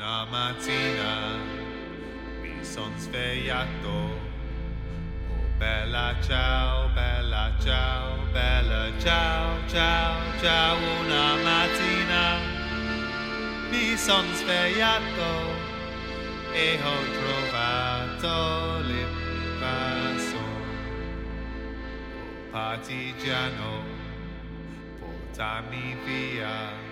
Una mattina mi son svegliato. Oh bella ciao, bella ciao, bella ciao, ciao, ciao. Una mattina mi son svegliato e ho trovato l'invasor. Oh partigiano, portami via.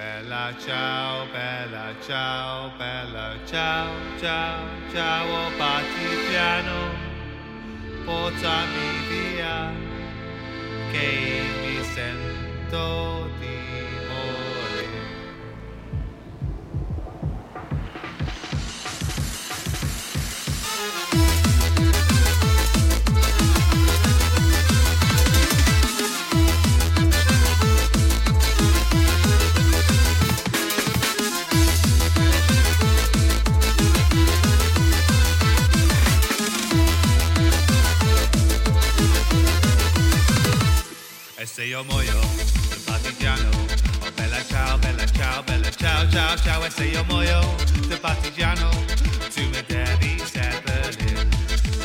Bella ciao, bella ciao, bella ciao, ciao, ciao, oh partigiano, portami via, che mi sento di se io muoio, del partigiano, oh bella ciao, bella ciao, bella ciao, ciao, ciao, e se io muoio, del partigiano, tu mi devi seppellire,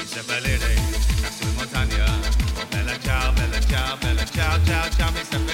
seppellire, lassù in montagna, oh bella ciao, bella ciao, bella ciao, ciao, ciao, mi seppellire,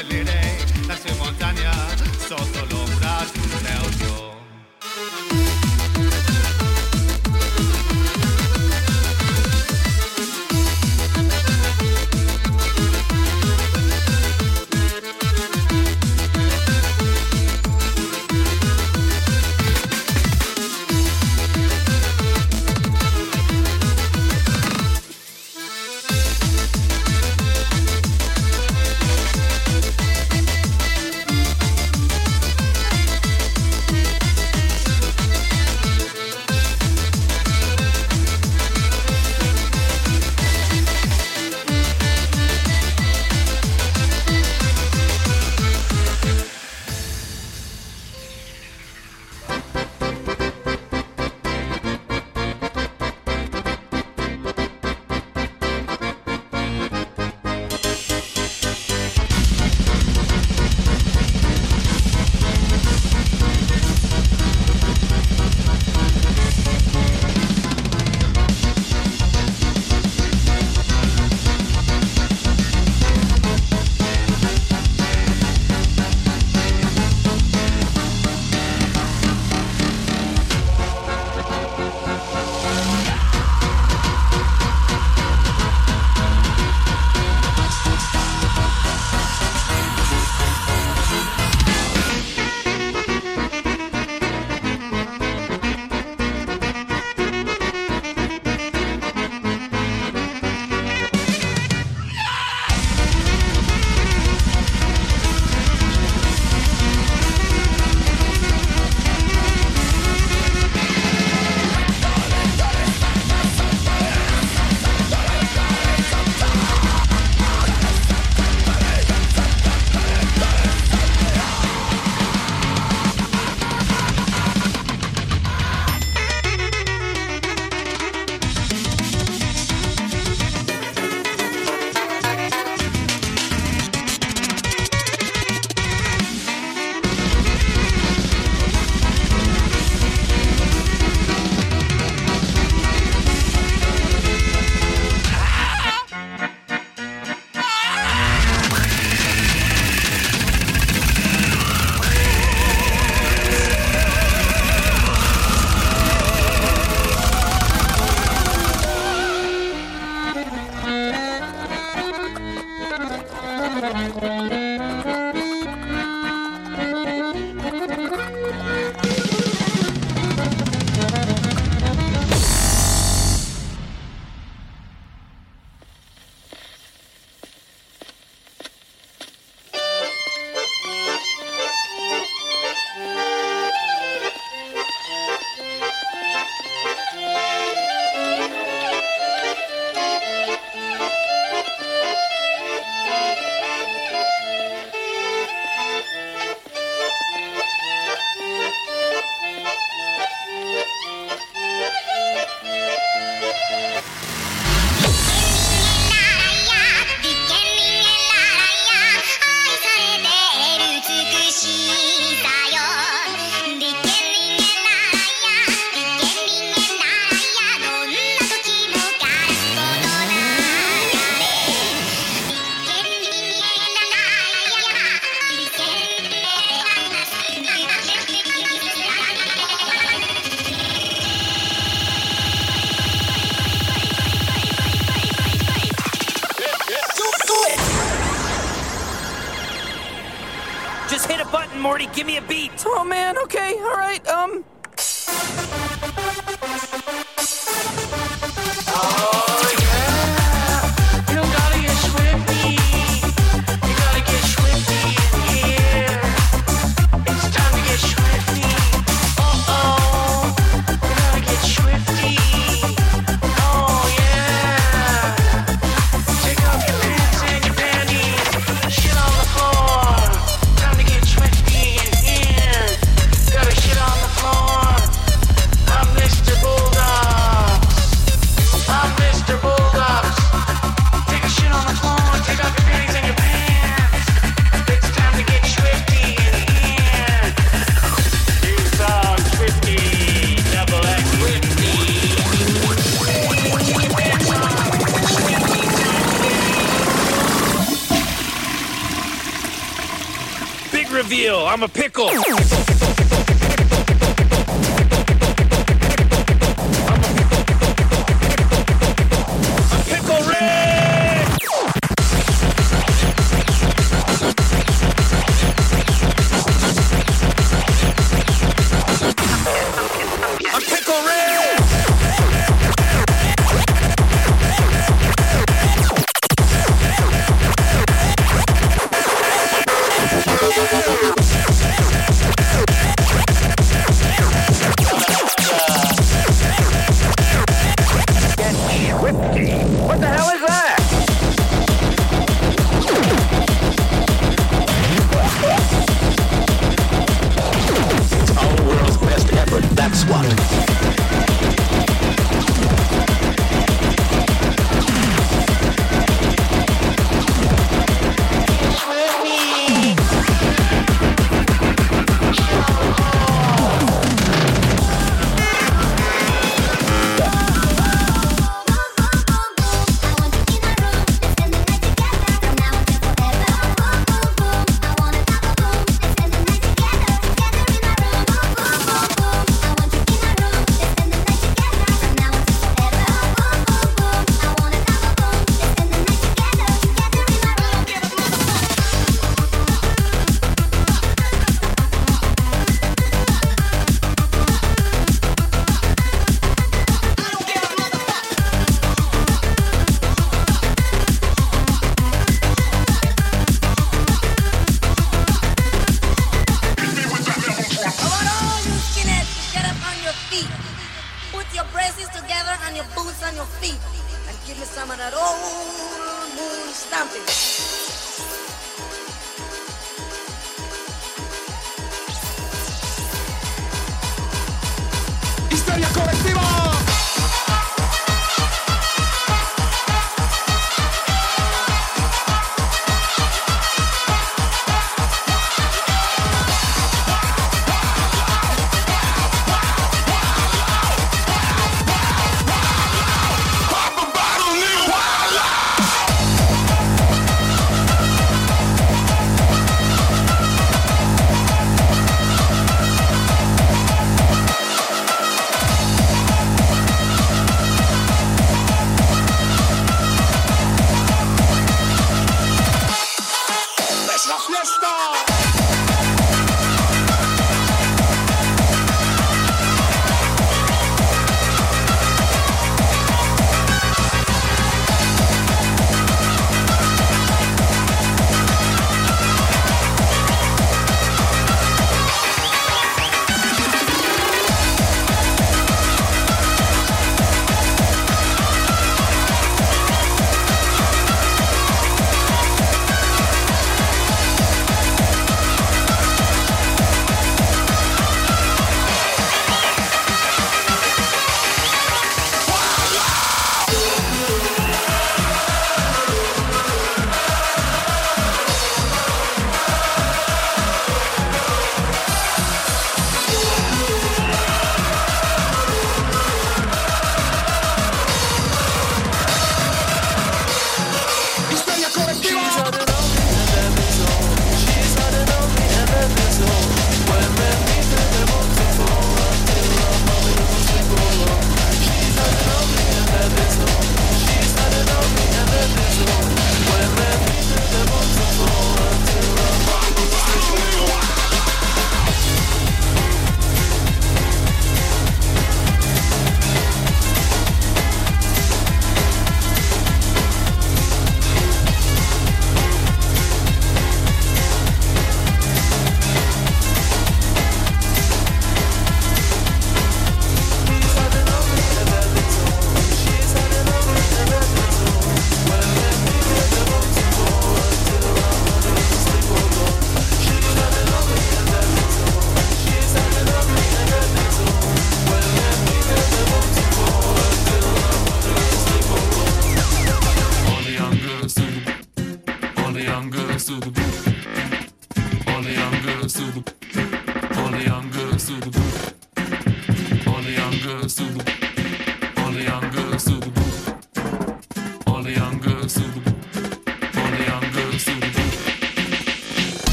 Zulu.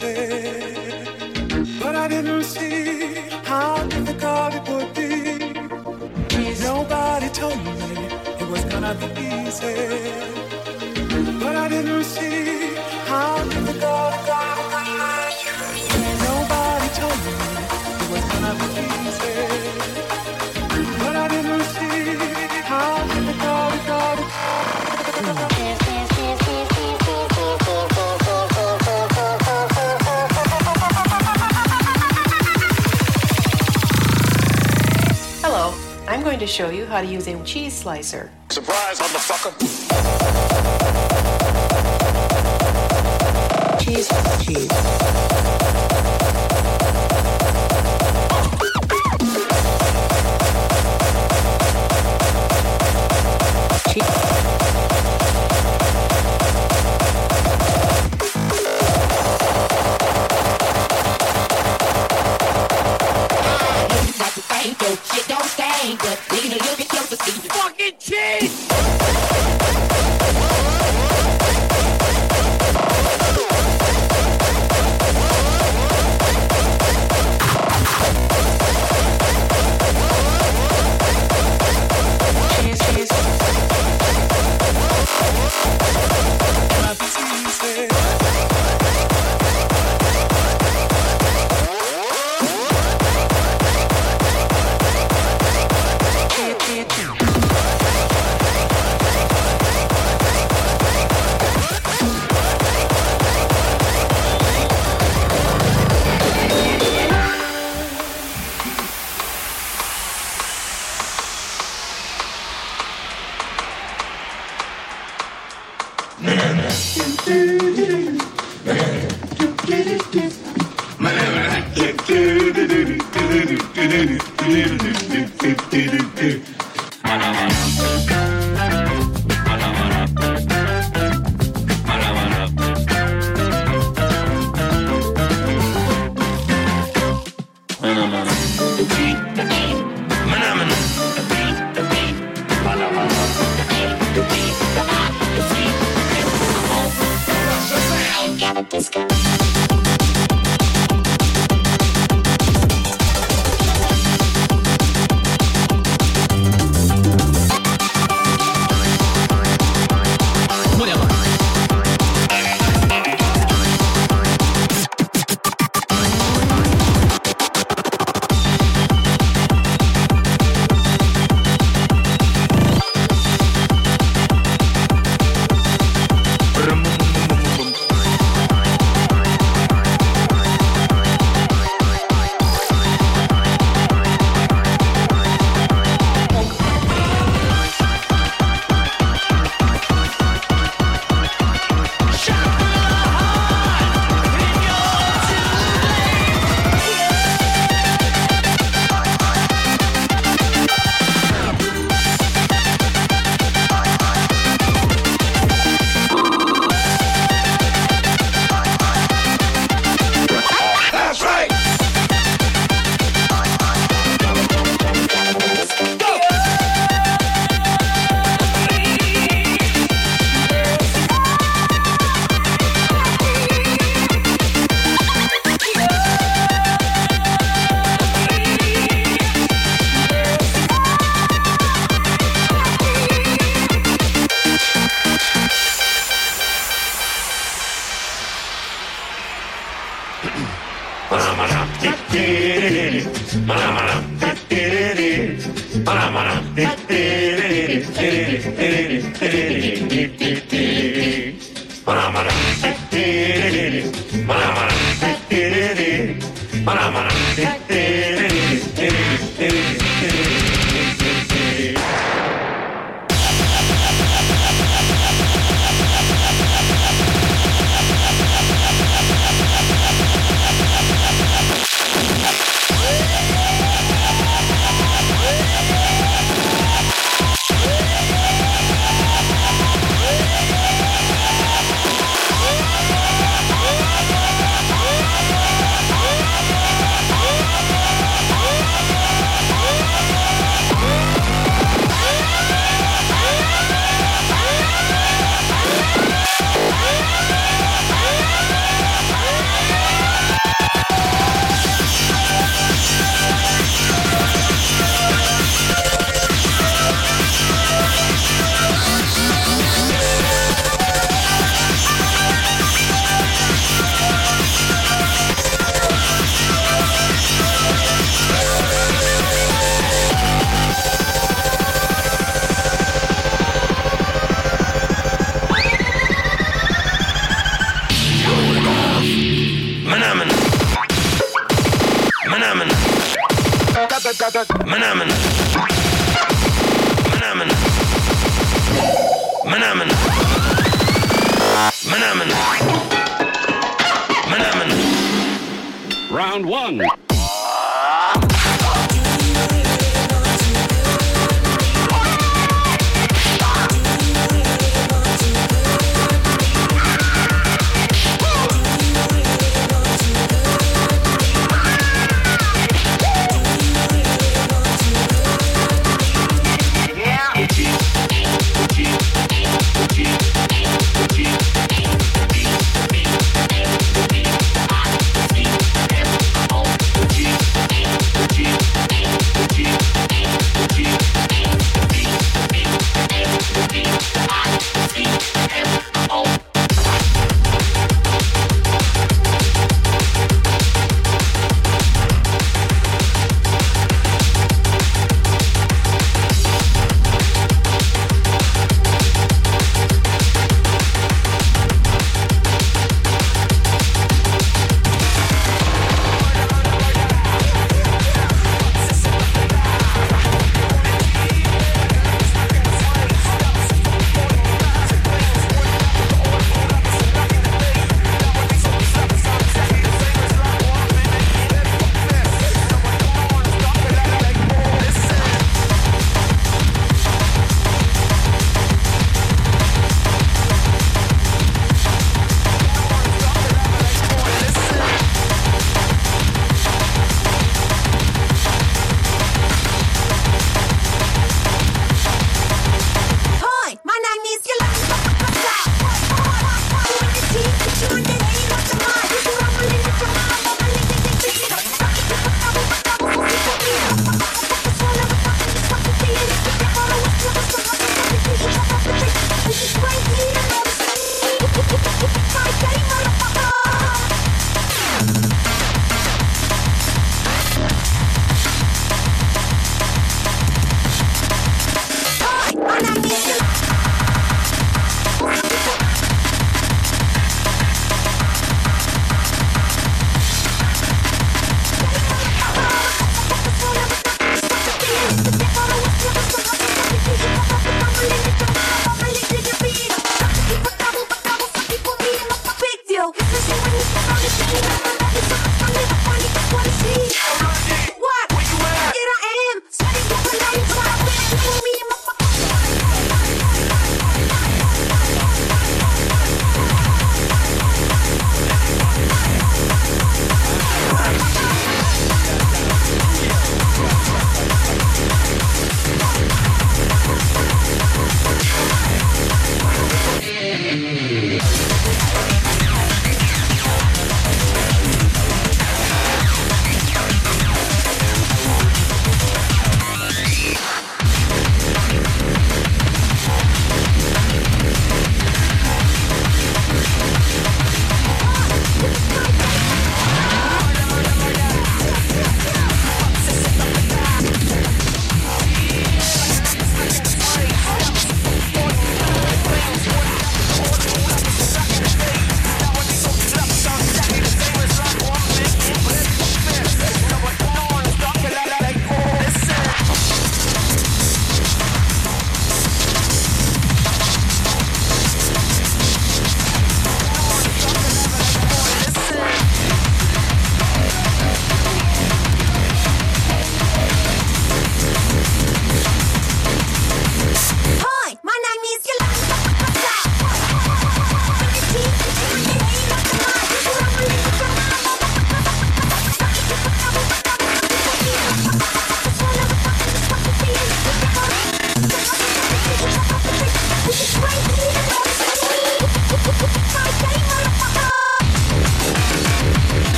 But I didn't see how difficult it would be. Nobody told me it was gonna be easy. But I didn't see. to show you how to use a cheese slicer. Surprise, motherfucker! Cheese, cheese. Manaman. Manaman. Manaman. Manaman. Manaman. Round one.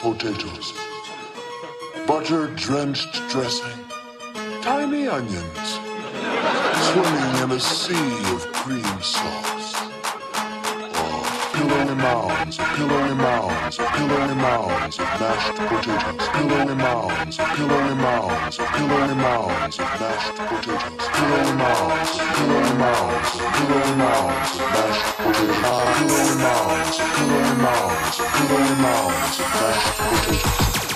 Potatoes, butter drenched dressing, tiny onions, swimming in a sea of cream sauce. Pillow and mounds, pillow and mounds, pillow and mounds, mashed potatoes. Pillow and mounds, pillow and mounds, pillow and mounds, mashed potatoes. Pillow and mounds, pillow and mounds, pillow and mounds, mashed potatoes. Ah, pillow and mounds, pillow and mounds, pillow and mounds, mashed potatoes.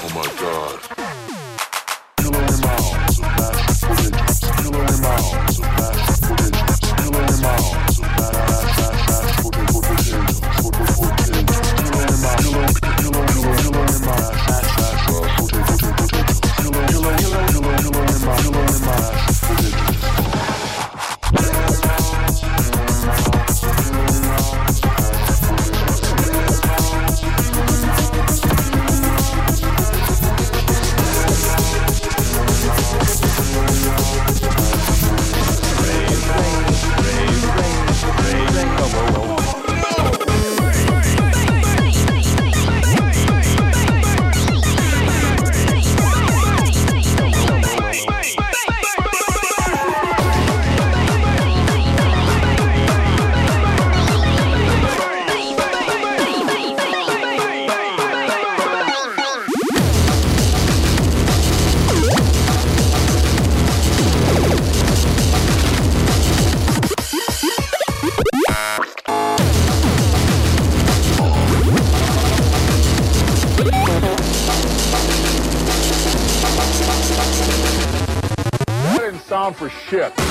Oh my God. Pillow and mounds, mashed potatoes. Pillow and mounds, mashed potatoes. Pillow and mounds. Thank you. For shit,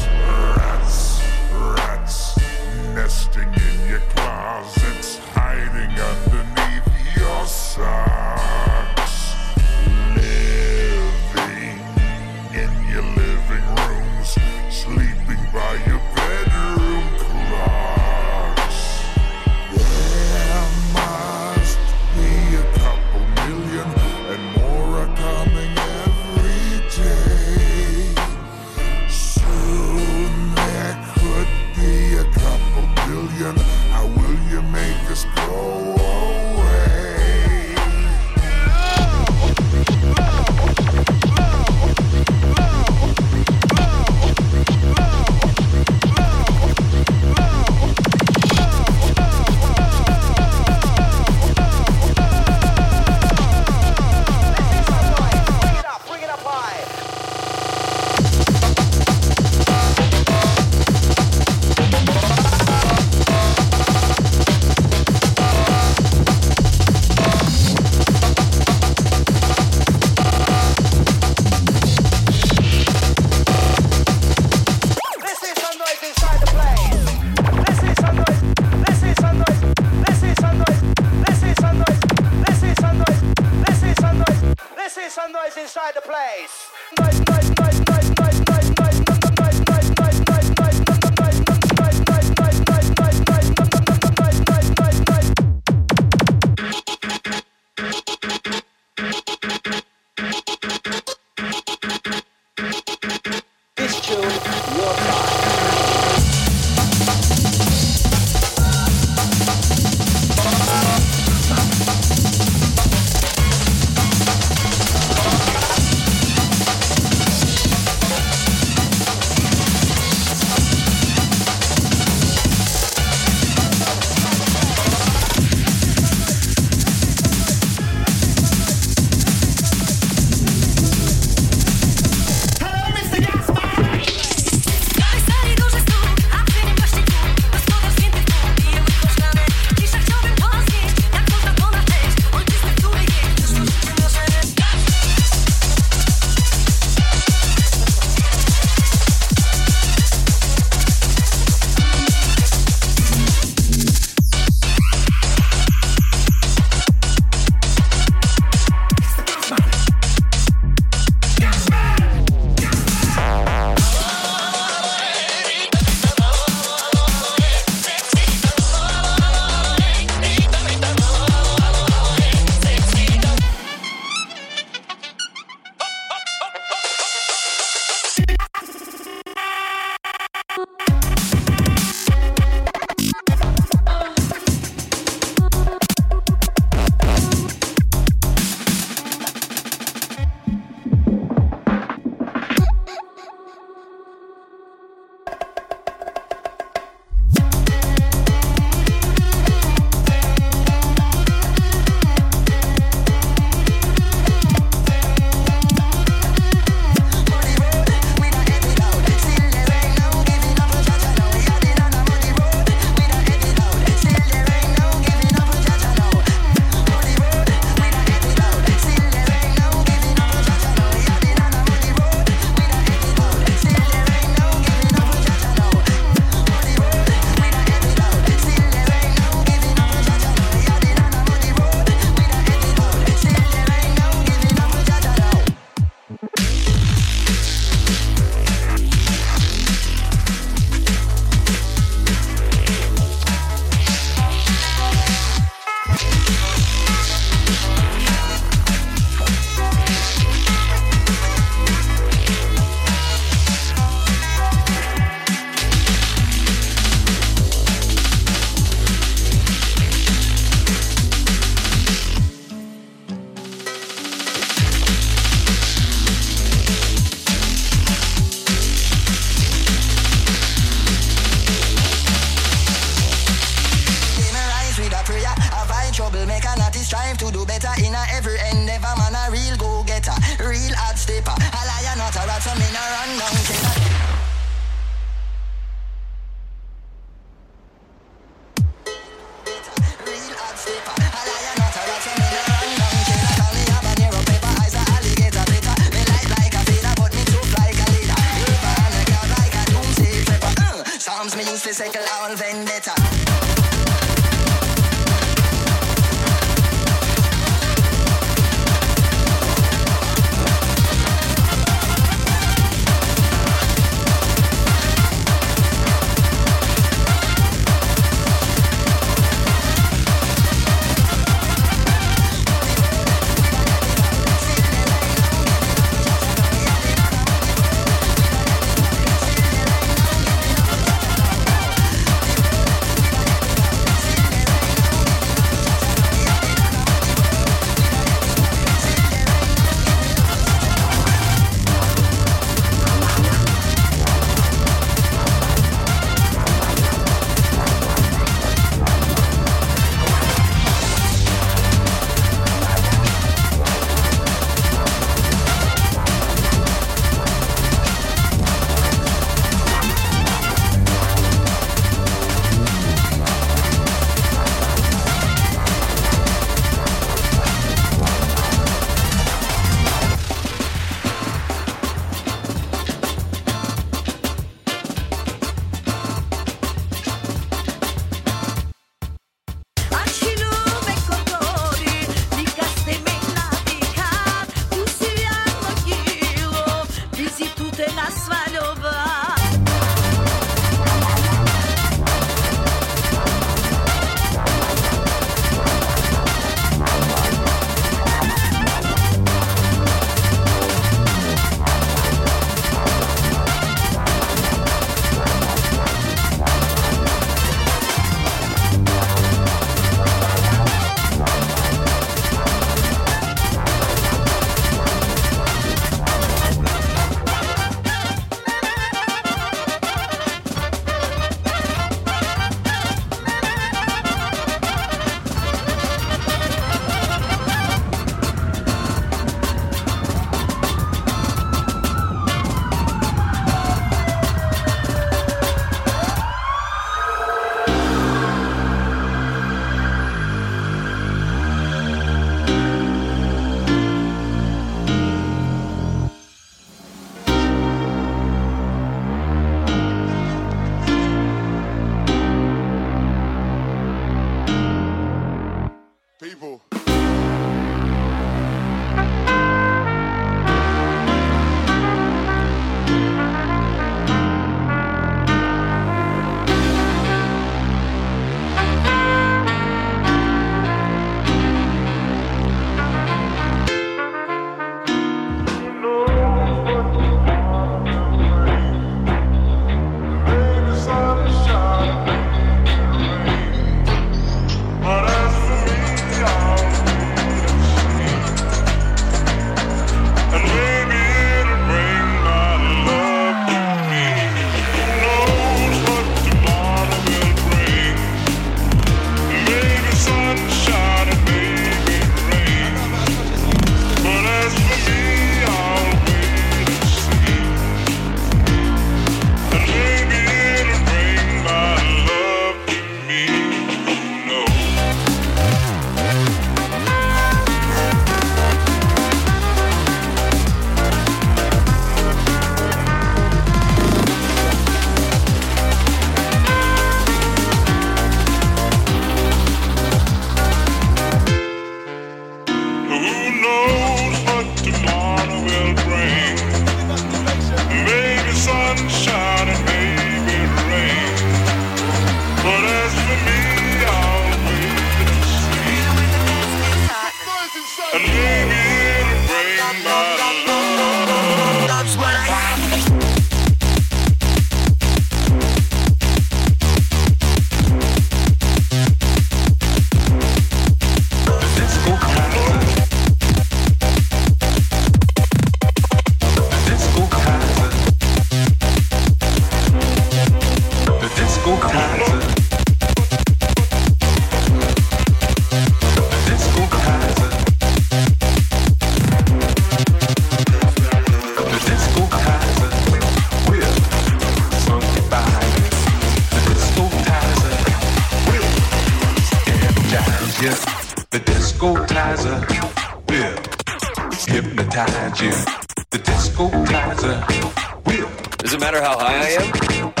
Hurry up,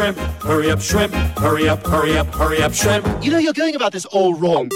shrimp. Hurry up, shrimp. Hurry up, hurry up, hurry up, shrimp. You know you're going about this all wrong.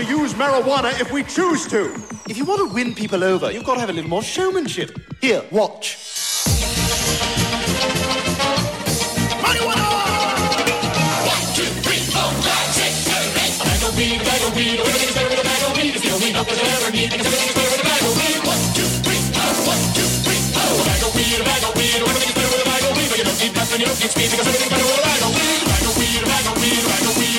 to use marijuana if we choose to. If you want to win people over, you've got to have a little more showmanship. Here, watch. Marijuana! One, two, three, four, five, six, seven, eight. A bag of weed, bag of weed. Everything's better with a bag of weed. It's the only number need. Because everything's a bag of weed. One, two, three, four. One, two, three, four. A bag of weed, a bag of weed. Everything's better with a bag of weed. But you don't need that when you bag of weed. speed. A bag of weed. Bag of weed, bag of weed, bag of weed.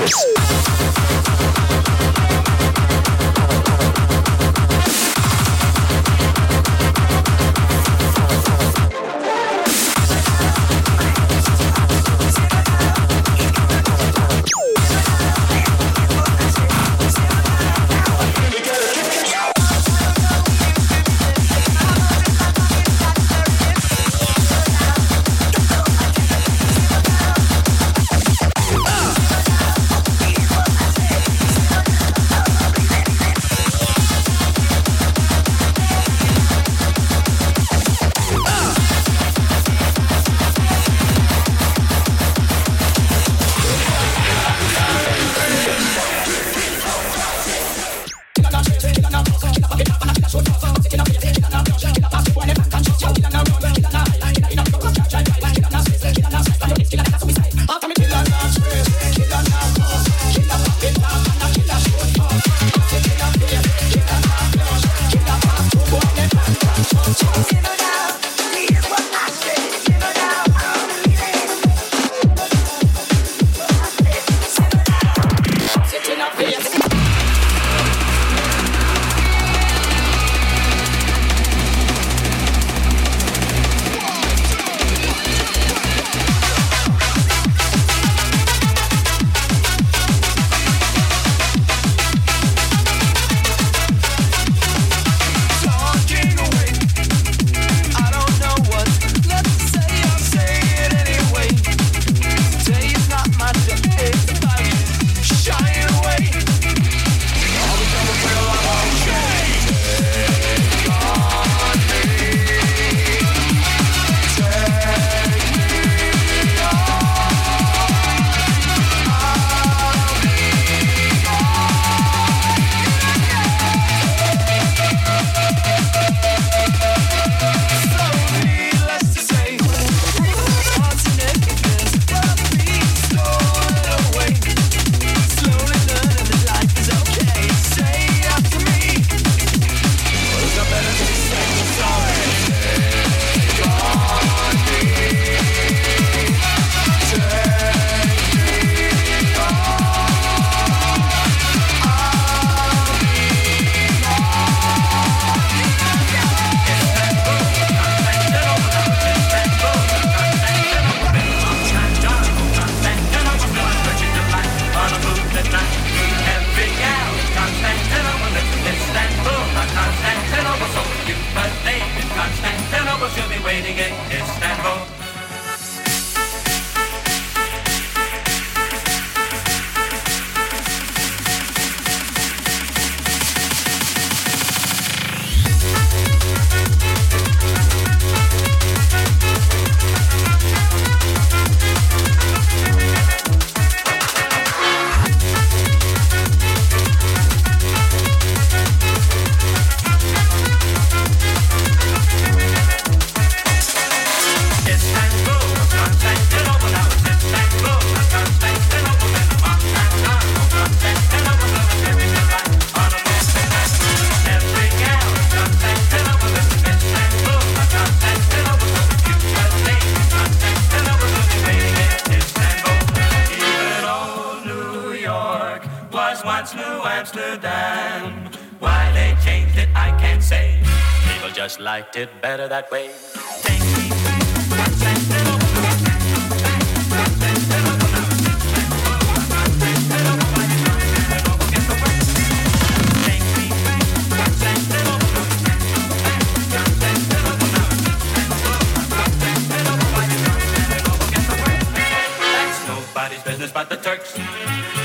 Peace. nobody's business but the Turks.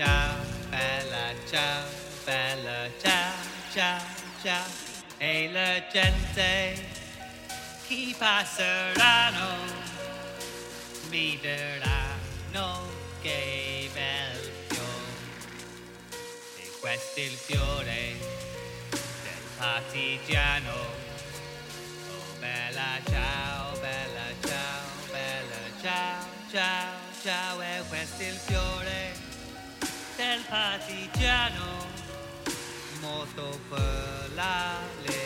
Ciao, bella ciao, bella ciao, ciao, ciao. Hey le gente, chi passeranno. Mi diranno che bel fiore. E questo è il fiore del partigiano. Partigiano morto per la